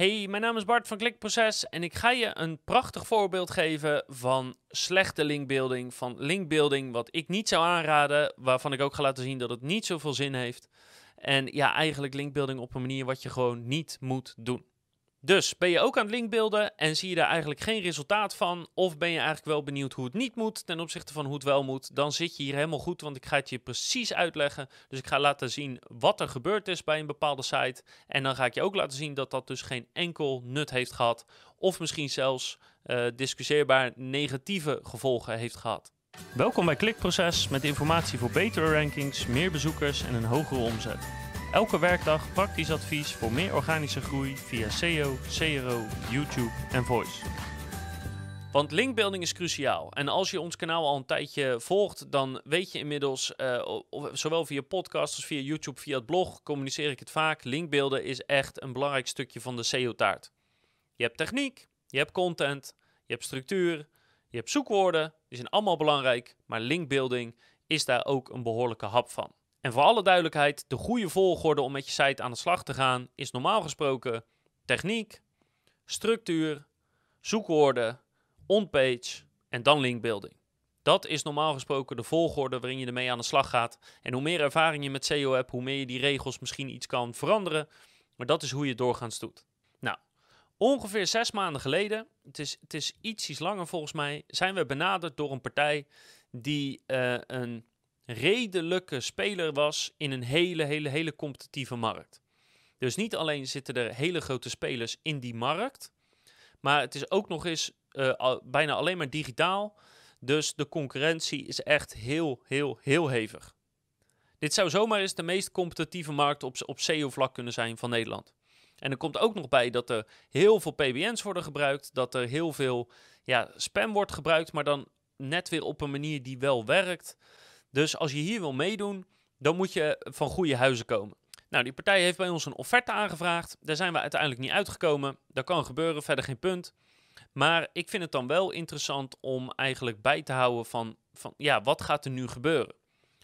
Hey, mijn naam is Bart van Klikproces en ik ga je een prachtig voorbeeld geven van slechte linkbuilding, van linkbuilding wat ik niet zou aanraden, waarvan ik ook ga laten zien dat het niet zoveel zin heeft. En ja, eigenlijk linkbuilding op een manier wat je gewoon niet moet doen. Dus ben je ook aan het linkbeelden en zie je daar eigenlijk geen resultaat van? Of ben je eigenlijk wel benieuwd hoe het niet moet ten opzichte van hoe het wel moet? Dan zit je hier helemaal goed, want ik ga het je precies uitleggen. Dus ik ga laten zien wat er gebeurd is bij een bepaalde site. En dan ga ik je ook laten zien dat dat dus geen enkel nut heeft gehad. Of misschien zelfs uh, discussieerbaar negatieve gevolgen heeft gehad. Welkom bij Klikproces met informatie voor betere rankings, meer bezoekers en een hogere omzet. Elke werkdag praktisch advies voor meer organische groei via SEO, CRO, YouTube en Voice. Want linkbuilding is cruciaal. En als je ons kanaal al een tijdje volgt, dan weet je inmiddels, uh, zowel via podcast als via YouTube, via het blog, communiceer ik het vaak. Linkbeelden is echt een belangrijk stukje van de SEO-taart. Je hebt techniek, je hebt content, je hebt structuur, je hebt zoekwoorden. Die zijn allemaal belangrijk, maar linkbuilding is daar ook een behoorlijke hap van. En voor alle duidelijkheid, de goede volgorde om met je site aan de slag te gaan is normaal gesproken techniek, structuur, zoekwoorden, onpage en dan linkbuilding. Dat is normaal gesproken de volgorde waarin je ermee aan de slag gaat. En hoe meer ervaring je met SEO hebt, hoe meer je die regels misschien iets kan veranderen. Maar dat is hoe je doorgaans doet. Nou, ongeveer zes maanden geleden, het is, het is iets langer volgens mij, zijn we benaderd door een partij die uh, een redelijke speler was in een hele, hele, hele competitieve markt. Dus niet alleen zitten er hele grote spelers in die markt, maar het is ook nog eens uh, bijna alleen maar digitaal. Dus de concurrentie is echt heel, heel, heel hevig. Dit zou zomaar eens de meest competitieve markt op, op SEO-vlak kunnen zijn van Nederland. En er komt ook nog bij dat er heel veel PBN's worden gebruikt, dat er heel veel ja, spam wordt gebruikt, maar dan net weer op een manier die wel werkt. Dus als je hier wil meedoen, dan moet je van goede huizen komen. Nou, die partij heeft bij ons een offerte aangevraagd. Daar zijn we uiteindelijk niet uitgekomen. Dat kan gebeuren, verder geen punt. Maar ik vind het dan wel interessant om eigenlijk bij te houden van, van ja, wat gaat er nu gebeuren?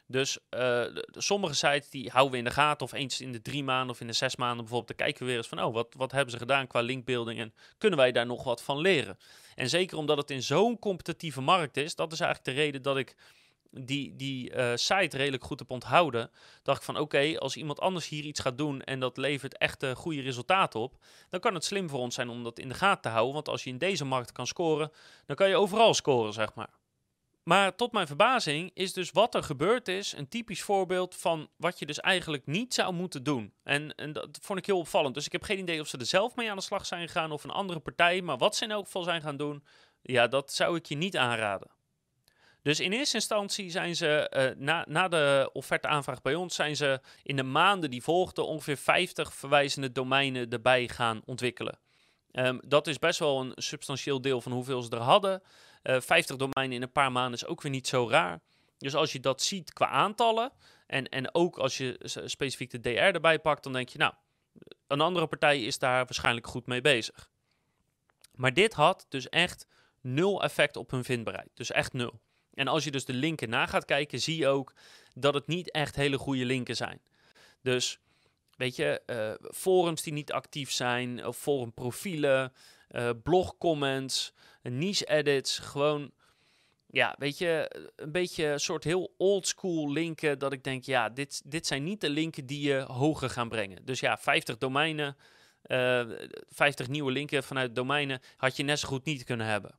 Dus uh, sommige sites die houden we in de gaten of eens in de drie maanden of in de zes maanden bijvoorbeeld. Dan kijken we weer eens van, oh, wat, wat hebben ze gedaan qua linkbuilding en kunnen wij daar nog wat van leren? En zeker omdat het in zo'n competitieve markt is, dat is eigenlijk de reden dat ik die, die uh, site redelijk goed heb onthouden, dacht ik van oké, als iemand anders hier iets gaat doen en dat levert echt uh, goede resultaten op, dan kan het slim voor ons zijn om dat in de gaten te houden. Want als je in deze markt kan scoren, dan kan je overal scoren, zeg maar. Maar tot mijn verbazing is dus wat er gebeurd is een typisch voorbeeld van wat je dus eigenlijk niet zou moeten doen. En, en dat vond ik heel opvallend. Dus ik heb geen idee of ze er zelf mee aan de slag zijn gegaan of een andere partij. Maar wat ze in elk geval zijn gaan doen, ja, dat zou ik je niet aanraden. Dus in eerste instantie zijn ze, uh, na, na de offerteaanvraag bij ons, zijn ze in de maanden die volgden ongeveer 50 verwijzende domeinen erbij gaan ontwikkelen. Um, dat is best wel een substantieel deel van hoeveel ze er hadden. Uh, eh, 50 domeinen in een paar maanden is ook weer niet zo raar. Dus als je dat ziet qua aantallen en, en ook als je specifiek de DR erbij pakt, dan denk je, nou, een andere partij is daar waarschijnlijk goed mee bezig. Maar dit had dus echt nul effect op hun vindbaarheid. Dus echt nul. En als je dus de linken na gaat kijken, zie je ook dat het niet echt hele goede linken zijn. Dus weet je, uh, forums die niet actief zijn, of forumprofielen, uh, blogcomments, niche edits, gewoon, ja, weet je, een beetje een soort heel oldschool linken dat ik denk, ja, dit, dit zijn niet de linken die je hoger gaan brengen. Dus ja, 50 domeinen, uh, eh, 50 nieuwe linken vanuit domeinen had je net zo goed niet kunnen hebben.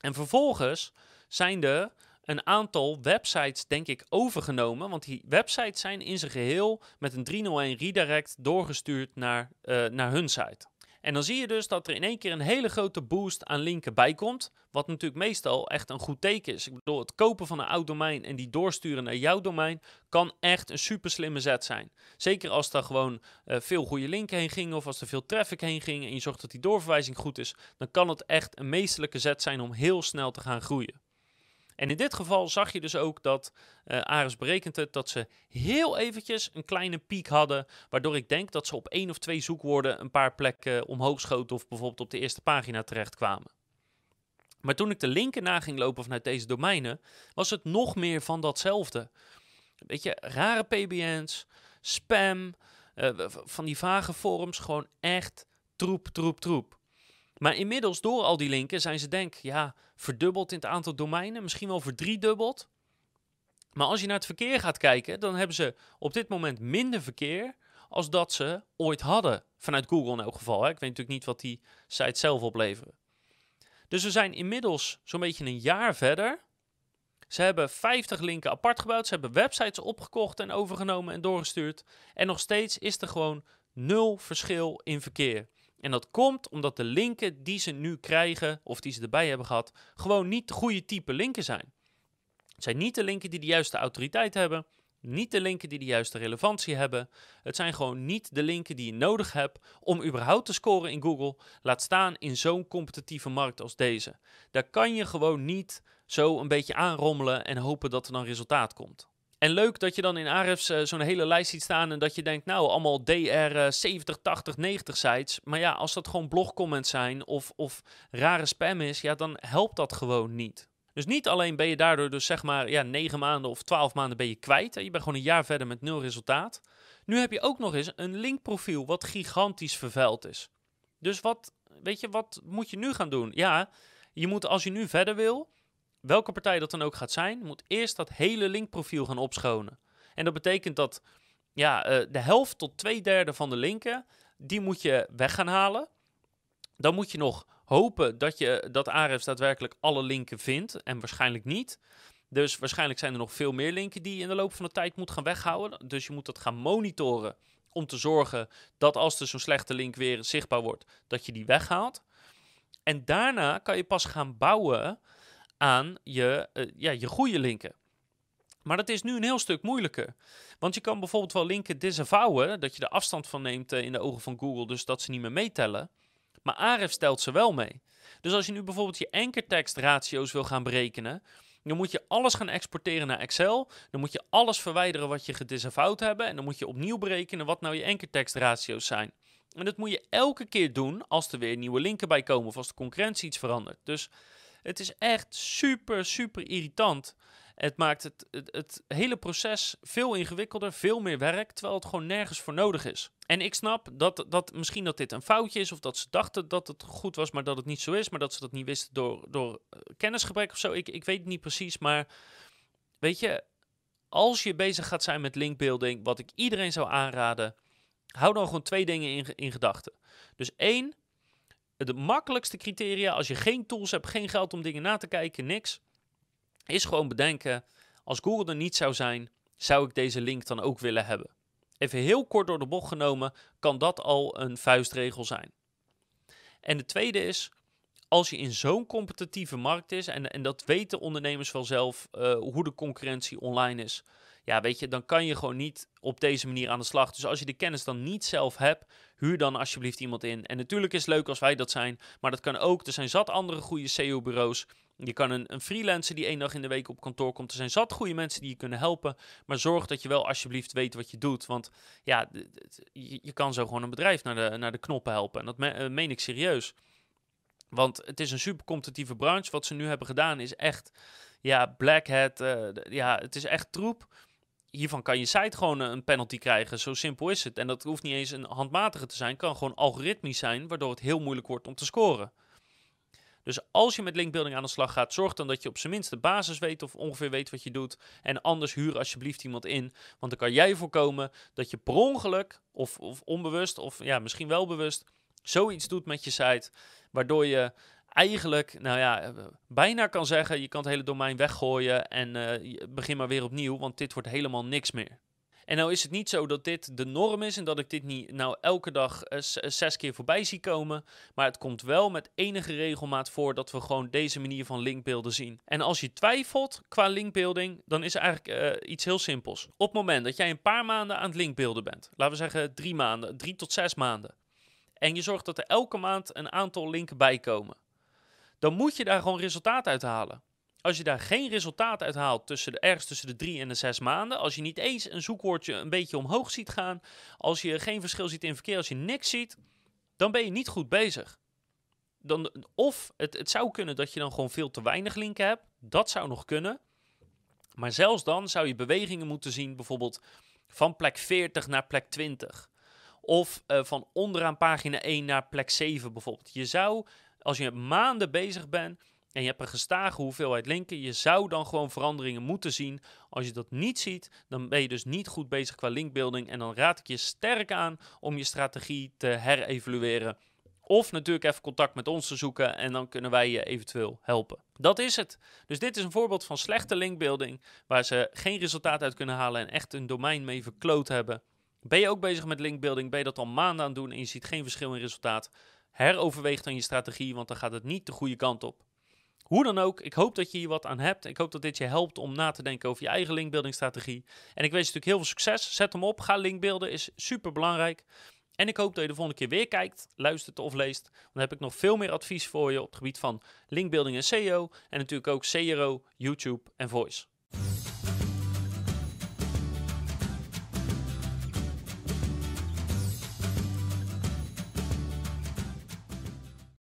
En vervolgens zijn er een aantal websites, denk ik, overgenomen. Want die websites zijn in zijn geheel met een 301 redirect doorgestuurd naar, uh, naar hun site. En dan zie je dus dat er in één keer een hele grote boost aan linken bij komt. Wat natuurlijk meestal echt een goed teken is. Ik bedoel, het kopen van een oud domein en die doorsturen naar jouw domein kan echt een super slimme zet zijn. Zeker als er gewoon uh, veel goede linken heen gingen of als er veel traffic heen ging en je zorgt dat die doorverwijzing goed is, dan kan het echt een meesterlijke zet zijn om heel snel te gaan groeien. En in dit geval zag je dus ook dat uh, Ares berekent het dat ze heel eventjes een kleine piek hadden, waardoor ik denk dat ze op één of twee zoekwoorden een paar plekken omhoog schoten of bijvoorbeeld op de eerste pagina terechtkwamen. Maar toen ik de linken na ging lopen vanuit deze domeinen, was het nog meer van datzelfde. Weet je, rare PBN's, spam, uh, van die vage forums, gewoon echt troep, troep, troep. Maar inmiddels, door al die linken, zijn ze denk ja, verdubbeld in het aantal domeinen. Misschien wel verdriedubbeld. Maar als je naar het verkeer gaat kijken, dan hebben ze op dit moment minder verkeer als dat ze ooit hadden. Vanuit Google in elk geval. Hè. Ik weet natuurlijk niet wat die site zelf opleveren. Dus we zijn inmiddels zo'n beetje een jaar verder. Ze hebben 50 linken apart gebouwd. Ze hebben websites opgekocht en overgenomen en doorgestuurd. En nog steeds is er gewoon nul verschil in verkeer. En dat komt omdat de linken die ze nu krijgen, of die ze erbij hebben gehad, gewoon niet de goede type linken zijn. Het zijn niet de linken die de juiste autoriteit hebben, niet de linken die de juiste relevantie hebben. Het zijn gewoon niet de linken die je nodig hebt om überhaupt te scoren in Google. Laat staan in zo'n competitieve markt als deze. Daar kan je gewoon niet zo een beetje aanrommelen en hopen dat er dan resultaat komt. En leuk dat je dan in Ahrefs uh, zo'n hele lijst ziet staan en dat je denkt, nou, allemaal DR 70, 80, 90 sites. Maar ja, als dat gewoon blogcomments zijn of, of rare spam is, ja, dan helpt dat gewoon niet. Dus niet alleen ben je daardoor dus zeg maar ja, 9 maanden of 12 maanden ben je kwijt. Je bent gewoon een jaar verder met nul resultaat. Nu heb je ook nog eens een linkprofiel wat gigantisch vervuild is. Dus wat, weet je, wat moet je nu gaan doen? Ja, je moet als je nu verder wil, welke partij dat dan ook gaat zijn, moet eerst dat hele linkprofiel gaan opschonen. En dat betekent dat ja, uh, de helft tot twee derde van de linken, die moet je weg gaan halen. Dan moet je nog hopen dat, je, dat Ahrefs daadwerkelijk alle linken vindt. En waarschijnlijk niet. Dus waarschijnlijk zijn er nog veel meer linken die je in de loop van de tijd moet gaan weghouden. Dus je moet dat gaan monitoren om te zorgen dat als er zo'n slechte link weer zichtbaar wordt, dat je die weghaalt. En daarna kan je pas gaan bouwen aan je, uh, ja, je goede linken. Maar dat is nu een heel stuk moeilijker. Want je kan bijvoorbeeld wel linken disavouwen, dat je er afstand van neemt uh, in de ogen van Google, dus dat ze niet meer meetellen. Maar Ahrefs stelt ze wel mee. Dus als je nu bijvoorbeeld je ankertekst ratio's wil gaan berekenen, dan moet je alles gaan exporteren naar Excel. Dan moet je alles verwijderen wat je gedisavowed hebben. En dan moet je opnieuw berekenen wat nou je ankertekst ratio's zijn. En dat moet je elke keer doen als er weer nieuwe linken bij komen of als de concurrentie iets verandert. Dus het is echt super, super irritant. Het maakt het, het, hele proces veel ingewikkelder, veel meer werk, terwijl het gewoon nergens voor nodig is. En ik snap dat, dat misschien dat dit een foutje is, of dat ze dachten dat het goed was, maar dat het niet zo is, maar dat ze dat niet wisten door, door uh, kennisgebrek of zo. Ik, ik weet het niet precies, maar weet je, als je bezig gaat zijn met linkbuilding, wat ik iedereen zou aanraden, hou dan gewoon twee dingen in, in gedachten. Dus één, de makkelijkste criteria, als je geen tools hebt, geen geld om dingen na te kijken, niks is gewoon bedenken, als Google er niet zou zijn, zou ik deze link dan ook willen hebben? Even heel kort door de bocht genomen, kan dat al een vuistregel zijn. En de tweede is, als je in zo'n competitieve markt is, en, en dat weten ondernemers wel zelf, uh, hoe de concurrentie online is, ja, weet je, dan kan je gewoon niet op deze manier aan de slag. Dus als je de kennis dan niet zelf hebt, huur dan alsjeblieft iemand in. En natuurlijk is het leuk als wij dat zijn, maar dat kan ook. Er zijn zat andere goede SEO-bureaus je kan een, een freelancer die één dag in de week op kantoor komt. Er zijn zat goede mensen die je kunnen helpen. Maar zorg dat je wel alsjeblieft weet wat je doet. Want ja, je, kan zo gewoon een bedrijf naar de, naar de knoppen helpen. En dat me, uh, meen ik serieus. Want het is een super competitieve branche. Wat ze nu hebben gedaan is echt, ja, black hat. Uh, ja, het is echt troep. Hiervan kan je site gewoon een penalty krijgen. Zo simpel is het. En dat hoeft niet eens een handmatige te zijn. Kan gewoon algoritmisch zijn, waardoor het heel moeilijk wordt om te scoren. Dus als je met linkbuilding aan de slag gaat, zorg dan dat je op zijn minst de basis weet of ongeveer weet wat je doet. En anders huur alsjeblieft iemand in. Want dan kan jij voorkomen dat je per ongeluk of, of onbewust of ja, misschien wel bewust zoiets doet met je site. Waardoor je eigenlijk, nou ja, bijna kan zeggen, je kan het hele domein weggooien en uh, begin maar weer opnieuw, want dit wordt helemaal niks meer. En nou is het niet zo dat dit de norm is en dat ik dit niet nou elke dag uh, zes keer voorbij zie komen. Maar het komt wel met enige regelmaat voor dat we gewoon deze manier van linkbeelden zien. En als je twijfelt qua linkbuilding, dan is er eigenlijk iets heel simpels. Op het moment dat jij een paar maanden aan het linkbeelden bent, laten we zeggen drie maanden, drie tot zes maanden. En je zorgt dat er elke maand een aantal linken bij komen. Dan moet je daar gewoon resultaat uit halen. Als je daar geen resultaat uit haalt tussen de, ergens tussen de drie en de zes maanden, als je niet eens een zoekwoordje een beetje omhoog ziet gaan, als je geen verschil ziet in verkeer, als je niks ziet, dan ben je niet goed bezig. Dan, of het, het zou kunnen dat je dan gewoon veel te weinig linken hebt. Dat zou nog kunnen. Maar zelfs dan zou je bewegingen moeten zien, bijvoorbeeld van plek 40 naar plek 20. Of eh, van onderaan pagina 1 naar plek 7 bijvoorbeeld. Je zou, als je maanden bezig bent en je hebt een gestage hoeveelheid linken, je zou dan gewoon veranderingen moeten zien. Als je dat niet ziet, dan ben je dus niet goed bezig qua linkbuilding. En dan raad ik je sterk aan om je strategie te herevalueren. Of natuurlijk even contact met ons te zoeken en dan kunnen wij je eventueel helpen. Dat is het. Dus dit is een voorbeeld van slechte linkbuilding waar ze geen resultaat uit kunnen halen en echt een domein mee verkloot hebben. Ben je ook bezig met linkbuilding? Ben je dat al maanden aan het doen en je ziet geen verschil in resultaat? Heroverweeg dan je strategie, want dan gaat het niet de goede kant op. Hoe dan ook, ik hoop dat je hier wat aan hebt. Ik hoop dat dit je helpt om na te denken over je eigen linkbuilding strategie. En ik wens je natuurlijk heel veel succes. Zet hem op, ga linkbeelden, is super belangrijk. En ik hoop dat je de volgende keer weer kijkt, luistert of leest. Dan heb ik nog veel meer advies voor je op het gebied van linkbuilding en SEO. En natuurlijk ook CRO, YouTube en Voice.